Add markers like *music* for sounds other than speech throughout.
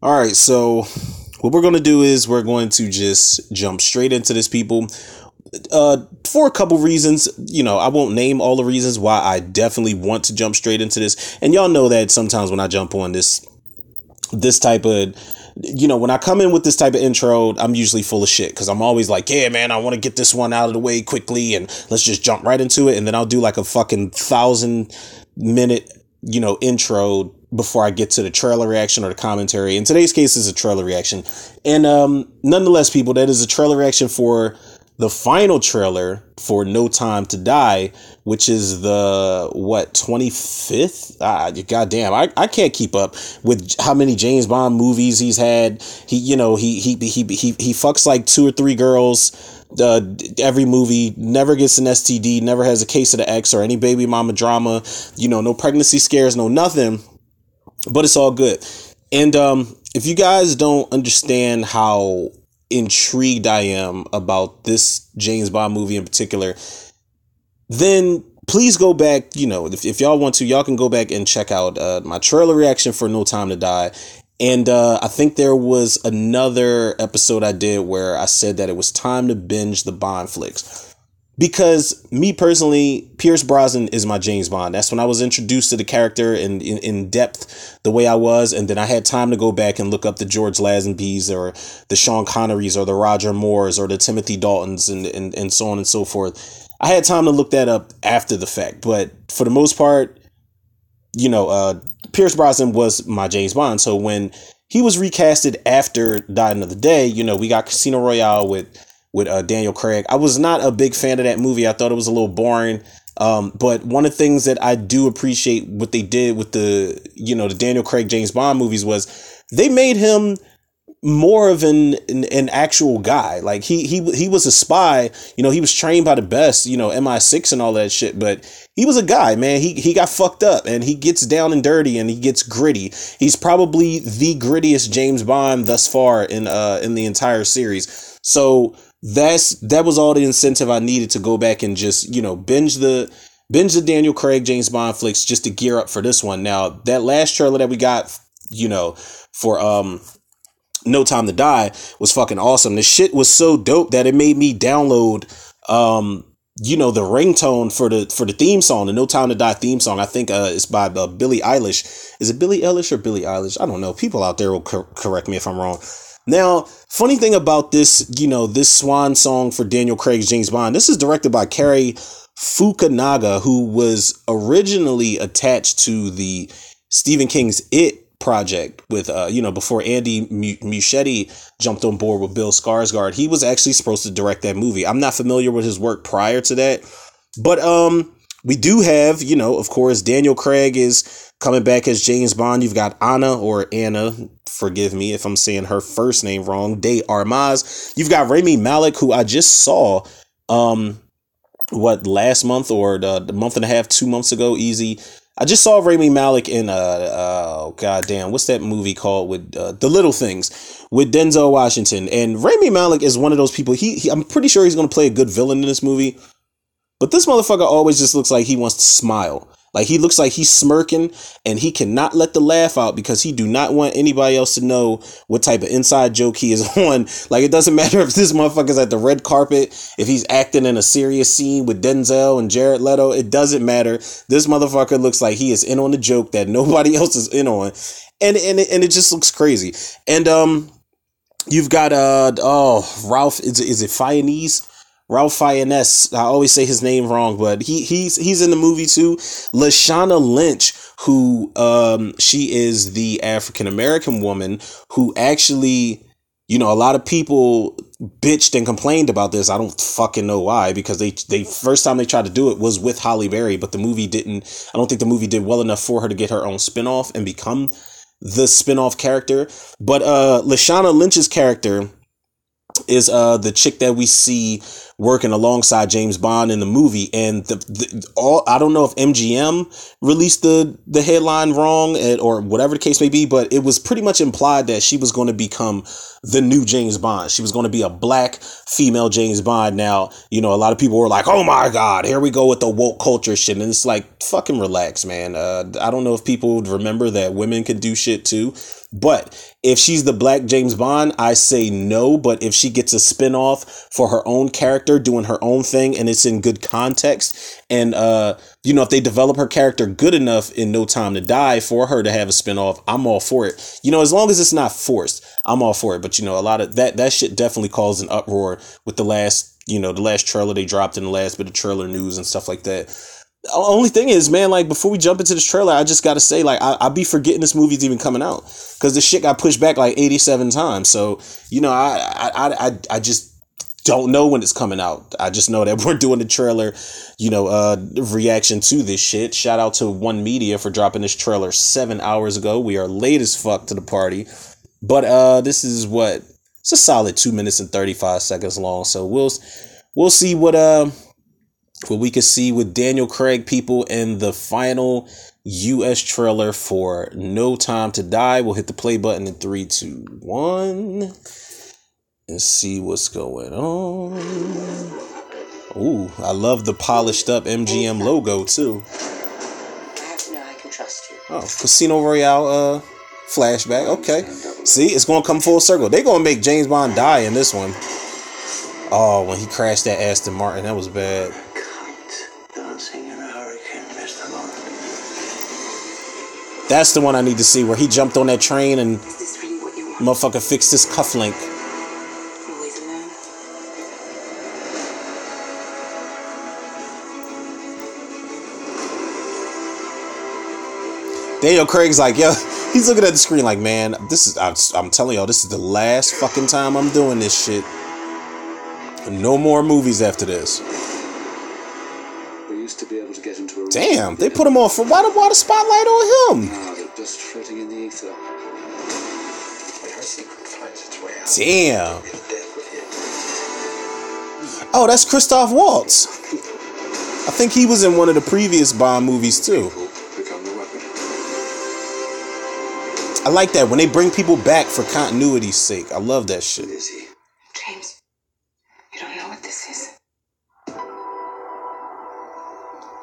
All right, so what we're going to do is we're going to just jump straight into this, people. Uh, for a couple reasons, you know, I won't name all the reasons why I definitely want to jump straight into this. And y'all know that sometimes when I jump on this, this type of you know, when I come in with this type of intro, I'm usually full of shit because I'm always like, yeah, man, I want to get this one out of the way quickly and let's just jump right into it. And then I'll do like a fucking thousand minute, you know, intro before I get to the trailer reaction or the commentary. In today's case, is a trailer reaction. And um, nonetheless, people, that is a trailer reaction for the final trailer for No Time to Die, which is the what 25th? Ah, goddamn, I, I can't keep up with how many James Bond movies he's had. He, you know, he he he he he fucks like two or three girls. Uh, every movie never gets an STD, never has a case of the X or any baby mama drama. You know, no pregnancy scares, no nothing. But it's all good. And um, if you guys don't understand how intrigued I am about this James Bond movie in particular, then please go back. You know, if, if y'all want to, y'all can go back and check out uh, my trailer reaction for No Time to Die. And uh, I think there was another episode I did where I said that it was time to binge the Bond flicks because me personally, Pierce Brosnan is my James Bond. That's when I was introduced to the character in, in, in depth the way I was. And then I had time to go back and look up the George Lazenbys or the Sean Connerys or the Roger Moores or the Timothy Daltons and, and, and so on and so forth. I had time to look that up after the fact. But for the most part, you know, uh, Pierce Brosnan was my James Bond. So when he was recasted after Die Another Day, you know, we got Casino Royale with with uh, Daniel Craig. I was not a big fan of that movie. I thought it was a little boring. Um, but one of the things that I do appreciate what they did with the, you know, the Daniel Craig James Bond movies was they made him more of an, an, an actual guy. Like he he he was a spy. You know, he was trained by the best. You know, MI6 and all that shit. But he was a guy, man. He he got fucked up, and he gets down and dirty, and he gets gritty. He's probably the grittiest James Bond thus far in uh in the entire series. So that's that was all the incentive I needed to go back and just you know binge the binge the Daniel Craig James Bond flicks just to gear up for this one. Now that last trailer that we got, you know, for um No Time to Die was fucking awesome. The shit was so dope that it made me download um you know the ringtone for the for the theme song, the No Time to Die theme song. I think uh, it's by uh, Billie Eilish. Is it Billie Eilish or Billie Eilish? I don't know. People out there will cor- correct me if I'm wrong. Now, funny thing about this, you know, this swan song for Daniel Craig's James Bond, this is directed by Cary Fukunaga, who was originally attached to the Stephen King's It project with, uh, you know, before Andy Muschietti jumped on board with Bill Skarsgård. He was actually supposed to direct that movie. I'm not familiar with his work prior to that, but um, we do have, you know, of course, Daniel Craig is Coming back as James Bond, you've got Anna or Anna, forgive me if I'm saying her first name wrong, De Armas. You've got Rami Malek, who I just saw um what last month or the, the month and a half, two months ago, easy. I just saw Rami Malek in uh, uh oh goddamn, what's that movie called with uh, the Little Things with Denzel Washington and Rami Malek is one of those people. He, he I'm pretty sure he's gonna play a good villain in this movie, but this motherfucker always just looks like he wants to smile. Like he looks like he's smirking and he cannot let the laugh out because he do not want anybody else to know what type of inside joke he is *laughs* on. Like it doesn't *laughs* matter if this motherfucker's at the red carpet, if he's acting in a serious scene with Denzel and Jared Leto, it doesn't matter. This motherfucker looks like he is in on the joke that *laughs* nobody else is in on. And and it, and it just looks crazy. And um you've got uh oh Ralph is is it Fiennes? Ralph Fiennes. I always say his name wrong, but he he's he's in the movie too. Lashana Lynch, who um she is the African American woman who actually, you know, a lot of people bitched and complained about this. I don't fucking know why because they they first time they tried to do it was with Halle Berry, but the movie didn't. I don't think the movie did well enough for her to get her own spinoff and become the spinoff character. But uh Lashana Lynch's character is uh the chick that we see working alongside James Bond in the movie. And the, the all I don't know if MGM released the the headline wrong or whatever the case may be, but it was pretty much implied that she was going to become the new James Bond. She was going to be a black female James Bond. Now, you know, a lot of people were like, "Oh my God, here we go with the woke culture shit," and it's like, fucking relax, man. Uh, I don't know if people remember that women can do shit too. But if she's the black James Bond, I say no. But if she gets a spinoff for her own character, doing her own thing, and it's in good context, and uh, you know, if they develop her character good enough in No Time to Die for her to have a spinoff, I'm all for it. You know, as long as it's not forced, I'm all for it. But you know, a lot of that that shit definitely caused an uproar with the last, you know, the last trailer they dropped in the last bit of trailer news and stuff like that only thing is, man, like before we jump into this trailer, I just gotta say, like, I, I be forgetting this movie's even coming out because the shit got pushed back like eighty seven times. So you know, I, I I I just don't know when it's coming out. I just know that *laughs* we're doing the trailer, you know, uh, reaction to this shit. Shout out to One Media for dropping this trailer seven hours ago. We are late as fuck to the party, but uh, this is what it's a solid two minutes and thirty five seconds long. So we'll we'll see what uh what we can see with Daniel Craig people in the final US trailer for No Time to Die. We'll hit the play button in three, two, one, and see what's going on. Ooh, I love the polished up MGM logo too. Oh, Casino Royale uh flashback. Okay. See, it's gonna come full circle. They're gonna make James Bond die in this one. Oh, when he crashed that Aston Martin, that was bad. That's the one I need to see where he jumped on that train and motherfucker fixed his cufflink. Daniel Craig's like, yo, *laughs* he's looking at the screen like, man, this is, I'm, I'm telling y'all, this is the last fucking time I'm doing this shit. No more movies after this. we used to be able to get Damn, they put him on for why the why the spotlight on him? Dust floating in the ether. Damn. Oh, that's Christoph Waltz. I think he was in one of the previous Bond movies too. I like that when they bring people back for continuity's sake. I love that shit. James, you don't know what this is.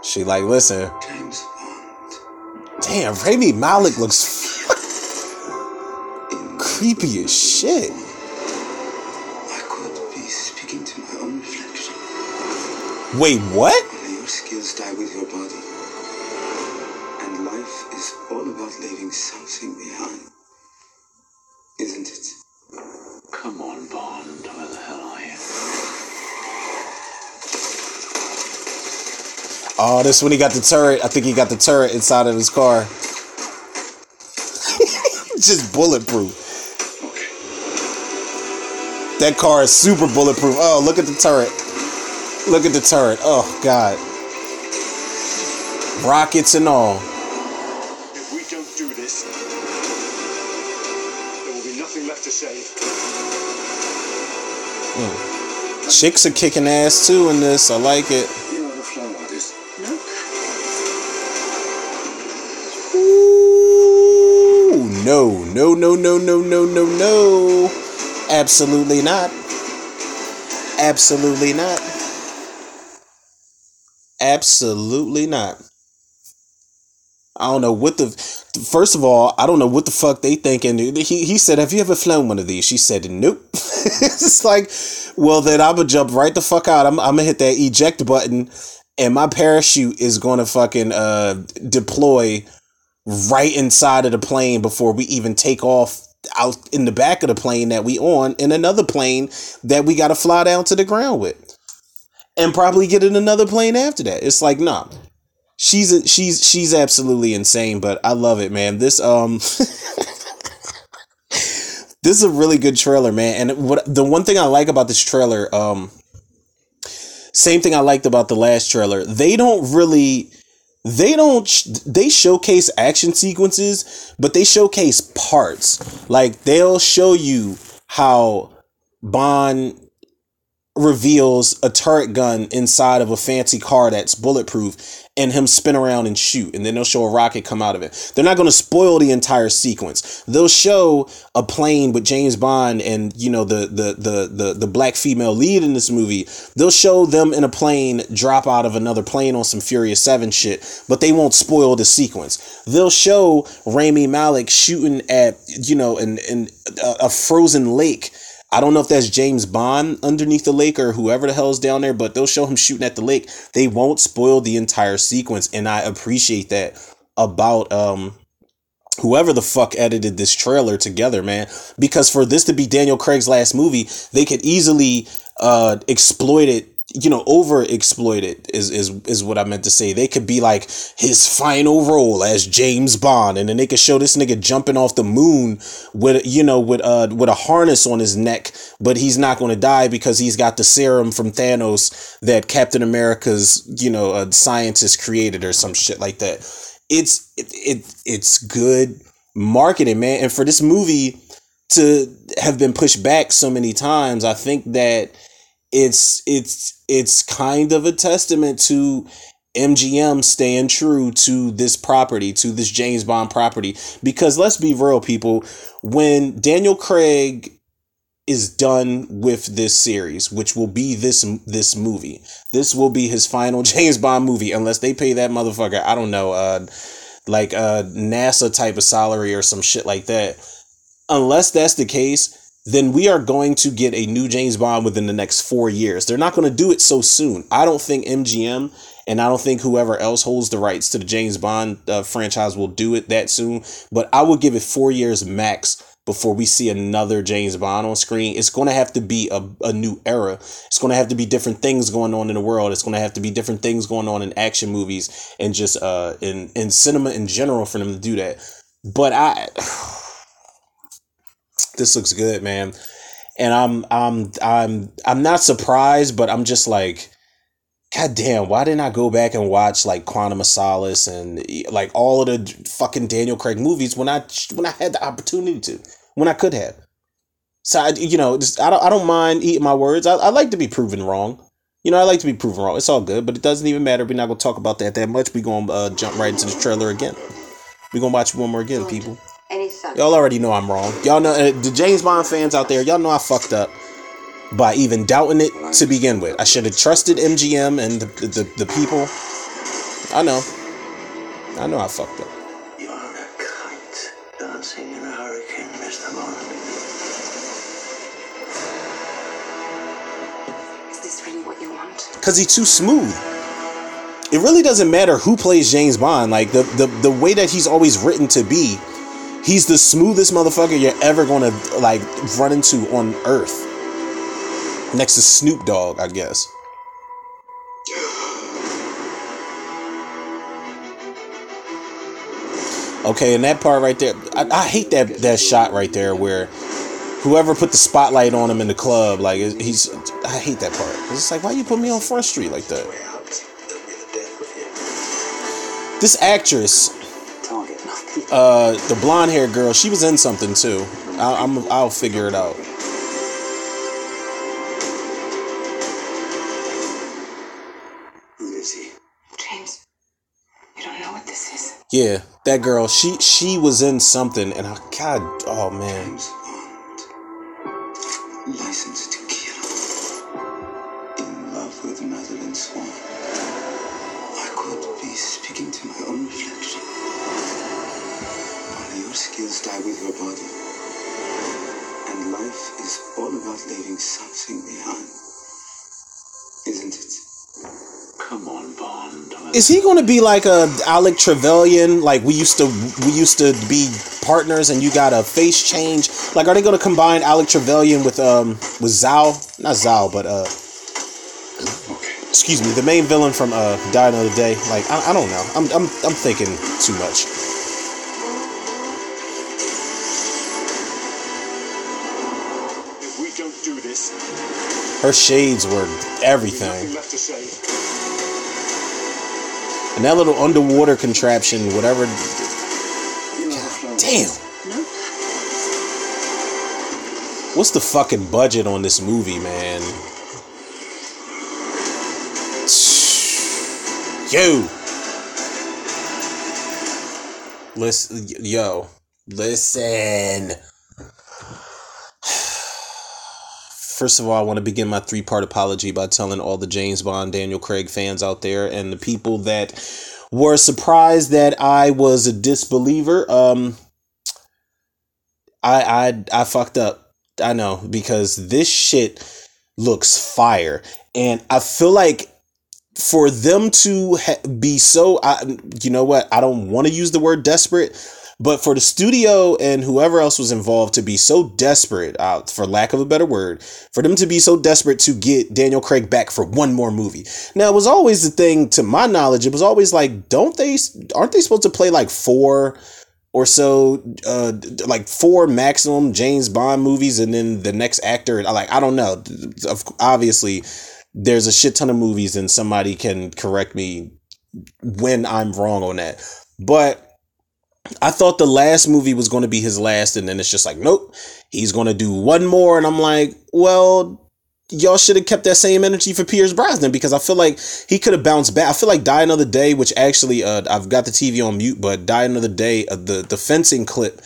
She like, listen. James Bond. Damn, Rami Malek looks creepy as shit. I could be speaking to my own reflection. Wait, what? Your skills die with your body. And life is all about leaving something behind. Isn't it? Come on, Bond. Where the hell are you? Oh, this when he got the turret. I think he got the turret inside of his car. *laughs* Just bulletproof. That car is super bulletproof. Oh, look at the turret. Look at the turret. Oh, God. Rockets and all. Chicks are kicking ass too in this. I like it. no, no, no, no, no, no, no, no. Absolutely not. Absolutely not. Absolutely not. I don't know what the. First of all, I don't know what the fuck they thinking. He he said, "Have you ever flown one of these?" She said, "Nope." *laughs* it's like, well, then I'm gonna jump right the fuck out. I'm I'm gonna hit that eject button, and my parachute is gonna fucking uh deploy right inside of the plane before we even take off out in the back of the plane that we on in another plane that we got to fly down to the ground with and probably get in another plane after that it's like nah she's she's she's absolutely insane but i love it man. This um *laughs* this is a really good trailer man. And what the one thing i like about this trailer um same thing i liked about the last trailer. They don't really they don't they showcase action sequences but they showcase parts. Like they'll show you how bond reveals a turret gun inside of a fancy car that's bulletproof and him spin around and shoot and then they'll show a rocket come out of it. They're not going to spoil the entire sequence. They'll show a plane with james bond and you know the, the the the the black female lead in this movie. They'll show them in a plane drop out of another plane on some furious 7 shit but they won't spoil the sequence. They'll show Rami Malek shooting at you know and in a, a frozen lake I don't know if that's James Bond underneath the lake or whoever the hell is down there, but they'll show him shooting at the lake. They won't spoil the entire sequence, and I appreciate that about um whoever the fuck edited this trailer together, man. Because for this to be Daniel Craig's last movie, they could easily uh exploit it you know, over exploited is is is what I meant to say. They could be like his final role as James Bond, and then they could show this nigga jumping off the moon with you know with uh with a harness on his neck, but he's not going to die because he's got the serum from Thanos that Captain America's you know a scientist created or some shit like that. It's it, it it's good marketing, man, and for this movie to have been pushed back so many times, I think that it's it's it's kind of a testament to MGM staying true to this property, to this James Bond property. Because let's be real, people, when Daniel Craig is done with this series, which will be this this movie, this will be his final *laughs* James Bond movie, unless they pay that motherfucker, I don't know, uh, like a uh, NASA type of salary or some shit like that. Unless that's the case, then we are going to get a new James Bond within the next four years. They're not going to do it so soon. I don't think MGM and I don't think whoever else holds the rights to the James Bond uh, franchise will do it that soon. But I would give it four years max before we see another James Bond on screen. It's going to have to be a, a new era. It's going to have to be different things going on in the world. It's going to have to be different things going on in action movies and just uh in in cinema in general for them to do that. But I *sighs* this looks good, man. And I'm I'm I'm I'm not surprised, but I'm just like, God damn, why didn't I go back and watch like Quantum of Solace and like all of the fucking Daniel Craig movies when I when I had the opportunity to, when I could have. So I, you know, just, I don't I don't mind eating my words. I, I like to be proven wrong. You know, I like to be proven wrong. It's all good, but it doesn't even matter. We're not gonna talk about that that much. We're gonna uh, jump right into the trailer again. We're gonna watch one more again, people Y'all already know I'm wrong. Y'all know uh, the James Bond fans out there. Y'all know I fucked up by even doubting it to begin with. I should have trusted MGM and the, the, the people. I know. I know I fucked up. You're a kite dancing in a hurricane, Mr. Bond. Is this really what you want? Because he's too smooth it really doesn't matter who plays James Bond. Like the, the the way that he's always written to be He's the smoothest motherfucker you're ever gonna like run into on Earth. Next to Snoop Dogg, I guess. Okay, and that part right there, I, I hate that that shot right there where whoever put the spotlight on him in the club, like he's, I hate that part. It's like, why you put me on Front Street like that? This actress, uh, the blonde haired girl, she was in something too. I, I'm, I'll figure it out. Who is he? James, you don't know what this is. Yeah, that girl. She she was in something, and I God, oh man. James Bond, licensed skills die with your body. And life is all about leaving something behind. Isn't it? Come on, Bond. Is he going to be like a Alec Trevelyan? Like we used to, we used to be partners, and you got a face change. Like, are they going to combine Alec Trevelyan with um with Zao? Not Zao, but uh, excuse me, the main villain from uh Die Another Day. Like, I, I don't know. I'm I'm I'm thinking too much. Her shades were everything. And that little underwater contraption, whatever. God damn. What's the fucking budget on this movie, man? Yo. Listen, yo. Listen. First of all, I want to begin my three part apology by telling all the James Bond, Daniel Craig fans out there and the people that were surprised that I was a disbeliever. Um, I I I fucked up. I know because this shit looks fire, and I feel like for them to ha- be so, I, you know what? I don't want to use the word desperate, but for the studio and whoever else was involved to be so desperate, uh, for lack of a better word, for them to be so desperate to get Daniel Craig back for one more movie. Now, it was always the thing, to my knowledge, it was always like, don't they, aren't they supposed to play like four or so, uh, like four maximum James Bond movies and then the next actor, like, I don't know. Obviously, there's a shit ton of movies and somebody can correct me when I'm wrong on that. But I thought the last movie was going to be his last, and then it's just like, nope, he's going to do one more. And I'm like, well, y'all should have kept that same energy for Pierce Brosnan because I feel like he could have bounced back. I feel like Die Another Day, which actually, uh, I've got the TV on mute, but Die Another Day, uh, the, the fencing clip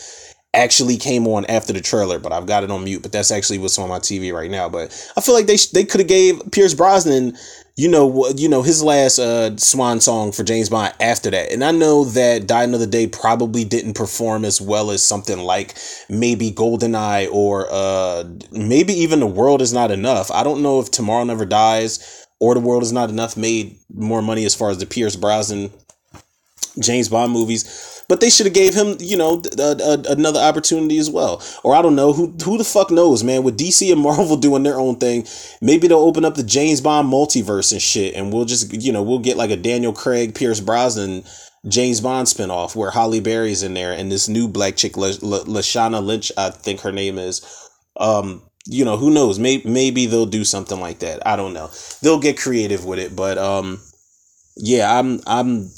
actually came on after the trailer, but I've got it on mute. But that's actually what's on my TV right now. But I feel like they they could have gave Pierce Brosnan, you know, you know his last uh, swan song for James Bond after that. And I know that Die Another Day probably didn't perform as well as something like maybe Goldeneye or uh, maybe even The World Is Not Enough. I don't know if Tomorrow Never Dies or The World Is Not Enough made more money as far as the Pierce Brosnan James Bond movies but they should have gave him, you know, a, a, another opportunity as well. Or I don't know who who the fuck knows, man. With DC and Marvel *laughs* doing their own thing, maybe they'll open up the James Bond multiverse and shit, and we'll just, you know, we'll get like a Daniel Craig, Pierce Brosnan. James Bond spinoff where Halle Berry's in there and this new black chick, Lashana Lynch, I think her name is. Um, you know, who knows? Maybe maybe they'll do something like that. I don't know. They'll get creative with it, but um, yeah, I'm I'm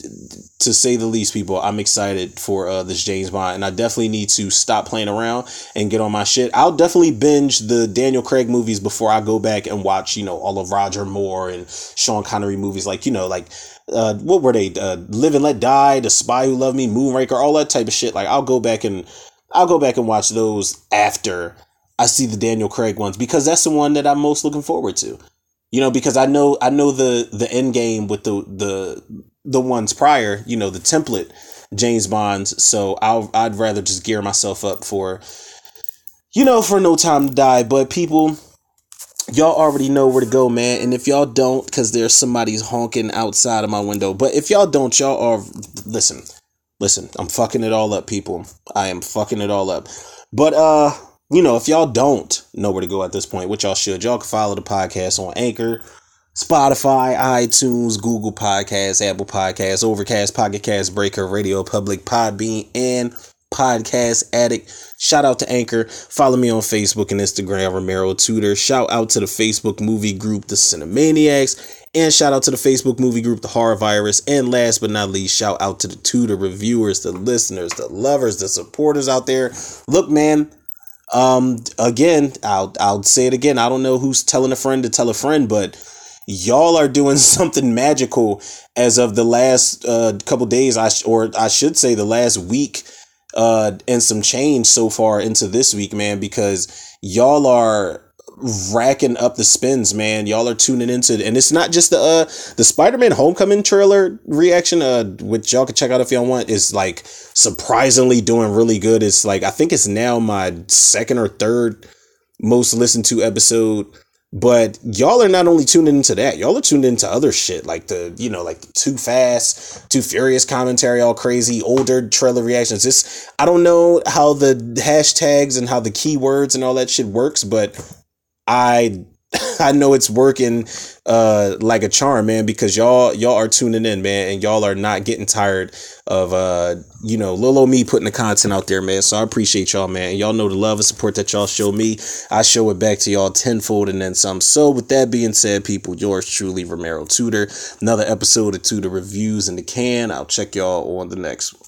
to say the least, people. I'm excited for uh, this James Bond, and I definitely need to stop playing around and get on my shit. I'll definitely binge the Daniel Craig movies before I go back and watch, you know, all of Roger Moore and Sean Connery movies, like you know, like uh, what were they? Uh, Live and Let Die, The Spy Who Loved Me, Moonraker, all that type of shit. Like I'll go back and I'll go back and watch those after I see the Daniel Craig ones because that's the one that I'm most looking forward to you know because i know i know the the end game with the the the ones prior you know the template james bonds. So i'll i'd rather just gear myself up for you know for no time to die. But people y'all already know where to go man. And if y'all don't because there's somebody's honking outside of my window. But if y'all don't y'all are listen listen i'm fucking it all up people. I am fucking it all up. But uh you know, if y'all don't know where to go at this point, which y'all should, y'all can follow the podcast on Anchor, Spotify, iTunes, Google Podcasts, Apple Podcasts, Overcast, Pocket Cast, Breaker, Radio Public, Podbean, and Podcast Addict. Shout out to Anchor. Follow me on Facebook and Instagram, Romero Tudor. Shout out to the Facebook movie group, The Cinemaniacs. And shout out to the Facebook movie group, The Horror Virus. And last but not least, shout out to the Tudor reviewers, the listeners, the lovers, the supporters out there. Look, man, um, again, I'll I'll say it again. I don't know who's telling a friend to tell a friend, but y'all are doing *laughs* something magical as of the last uh, couple days. I sh- or I should say the last week, uh, and some change so far into this week, man, because y'all are racking up the spins, man. Y'all are tuning into. And it's not just the uh the Spider-Man Homecoming trailer reaction, uh, which y'all can check out if y'all want, is like surprisingly doing really good. It's like I think it's now my second or third most listened to episode. But y'all are not only tuning into that, y'all are tuned into other shit like the, you know, like too fast, too furious commentary, all crazy, older trailer reactions. This I don't know how the hashtags and how the keywords and all that shit works, but I *laughs* I know it's working uh like a charm, man, because y'all y'all are tuning in, man, and y'all are not getting tired of uh you know little me putting the content out there, man. So I appreciate y'all, man. Y'all know the love and support that y'all show me. I show it back to y'all tenfold and then some. So with that being said, people, yours truly, Romero Tudor. Another episode of Tudor Reviews in the can. I'll check y'all on the next one.